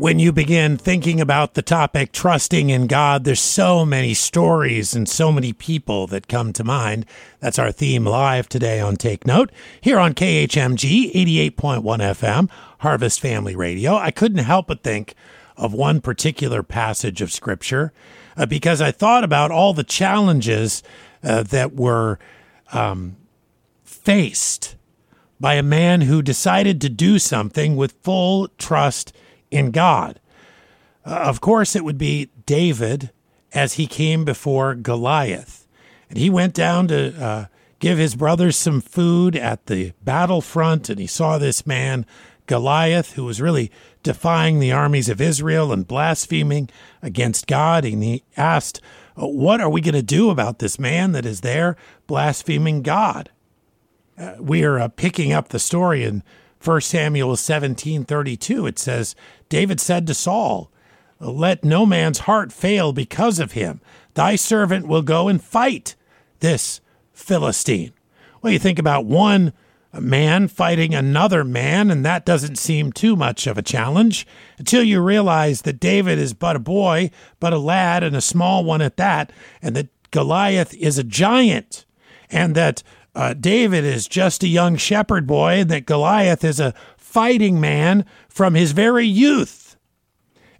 when you begin thinking about the topic trusting in God, there's so many stories and so many people that come to mind. That's our theme live today on Take Note here on KHMG 88.1 FM, Harvest Family Radio. I couldn't help but think of one particular passage of scripture uh, because I thought about all the challenges uh, that were um, faced by a man who decided to do something with full trust in God. Uh, of course, it would be David as he came before Goliath. And he went down to uh, give his brothers some food at the battlefront, and he saw this man, Goliath, who was really defying the armies of Israel and blaspheming against God. And he asked, What are we going to do about this man that is there blaspheming God? Uh, we are uh, picking up the story in 1 Samuel 17:32 it says David said to Saul let no man's heart fail because of him. Thy servant will go and fight this Philistine. Well you think about one man fighting another man and that doesn't seem too much of a challenge until you realize that David is but a boy but a lad and a small one at that and that Goliath is a giant and that uh, David is just a young shepherd boy and that Goliath is a fighting man from his very youth.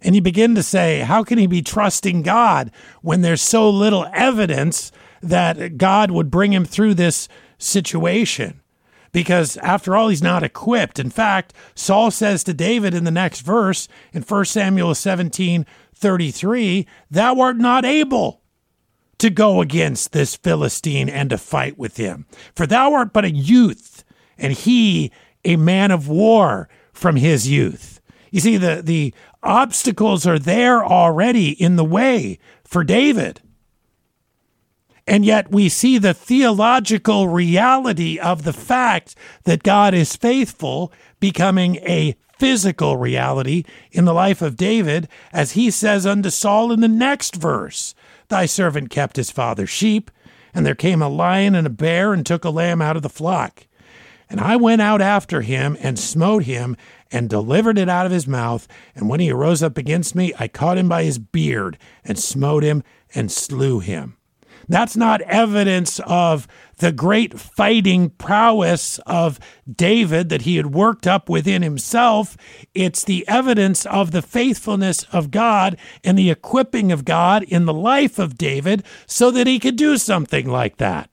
And you begin to say, how can he be trusting God when there's so little evidence that God would bring him through this situation? Because after all, he's not equipped. In fact, Saul says to David in the next verse in 1 Samuel 17 33, Thou art not able to go against this Philistine and to fight with him. For thou art but a youth, and he a man of war from his youth. You see, the, the obstacles are there already in the way for David. And yet we see the theological reality of the fact that God is faithful becoming a physical reality in the life of David, as he says unto Saul in the next verse Thy servant kept his father's sheep, and there came a lion and a bear and took a lamb out of the flock. And I went out after him and smote him and delivered it out of his mouth. And when he arose up against me, I caught him by his beard and smote him and slew him. That's not evidence of the great fighting prowess of David that he had worked up within himself. It's the evidence of the faithfulness of God and the equipping of God in the life of David so that he could do something like that.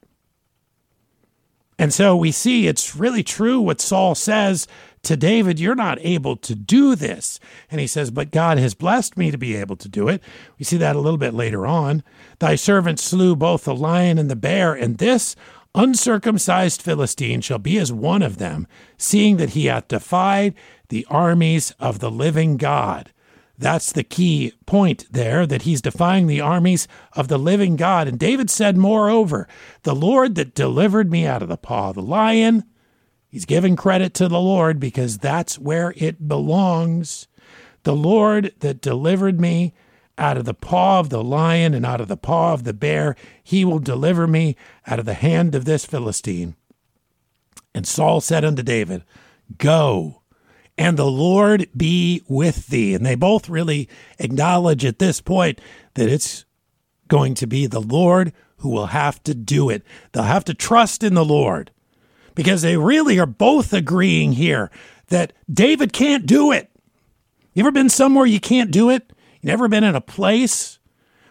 And so we see it's really true what Saul says to David, You're not able to do this. And he says, But God has blessed me to be able to do it. We see that a little bit later on. Thy servant slew both the lion and the bear, and this uncircumcised Philistine shall be as one of them, seeing that he hath defied the armies of the living God. That's the key point there, that he's defying the armies of the living God. And David said, Moreover, the Lord that delivered me out of the paw of the lion, he's giving credit to the Lord because that's where it belongs. The Lord that delivered me out of the paw of the lion and out of the paw of the bear, he will deliver me out of the hand of this Philistine. And Saul said unto David, Go, and the Lord be with thee. And they both really acknowledge at this point that it's going to be the Lord who will have to do it. They'll have to trust in the Lord because they really are both agreeing here that David can't do it. You ever been somewhere you can't do it? You never been in a place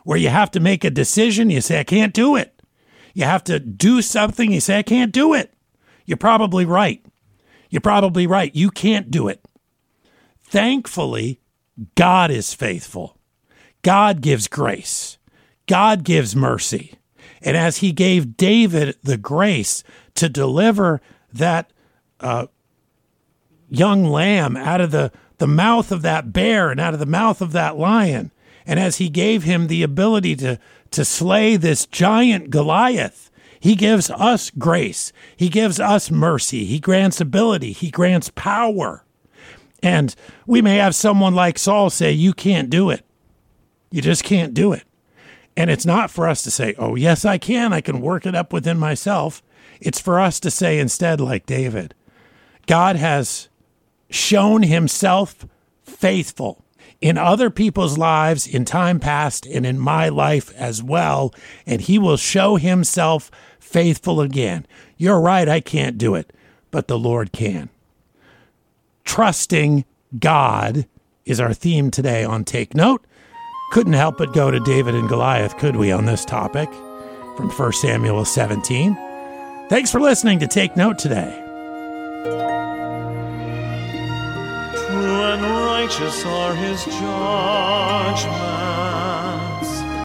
where you have to make a decision? You say, I can't do it. You have to do something, you say, I can't do it. You're probably right. You're probably right. You can't do it. Thankfully, God is faithful. God gives grace. God gives mercy. And as he gave David the grace to deliver that uh, young lamb out of the the mouth of that bear and out of the mouth of that lion. And as he gave him the ability to, to slay this giant Goliath, he gives us grace. He gives us mercy. He grants ability. He grants power. And we may have someone like Saul say, You can't do it. You just can't do it. And it's not for us to say, Oh, yes, I can. I can work it up within myself. It's for us to say instead, like David, God has shown himself faithful. In other people's lives in time past and in my life as well, and He will show Himself faithful again. You're right, I can't do it, but the Lord can. Trusting God is our theme today on Take Note. Couldn't help but go to David and Goliath, could we, on this topic from 1 Samuel 17. Thanks for listening to Take Note today. Righteous are his judgments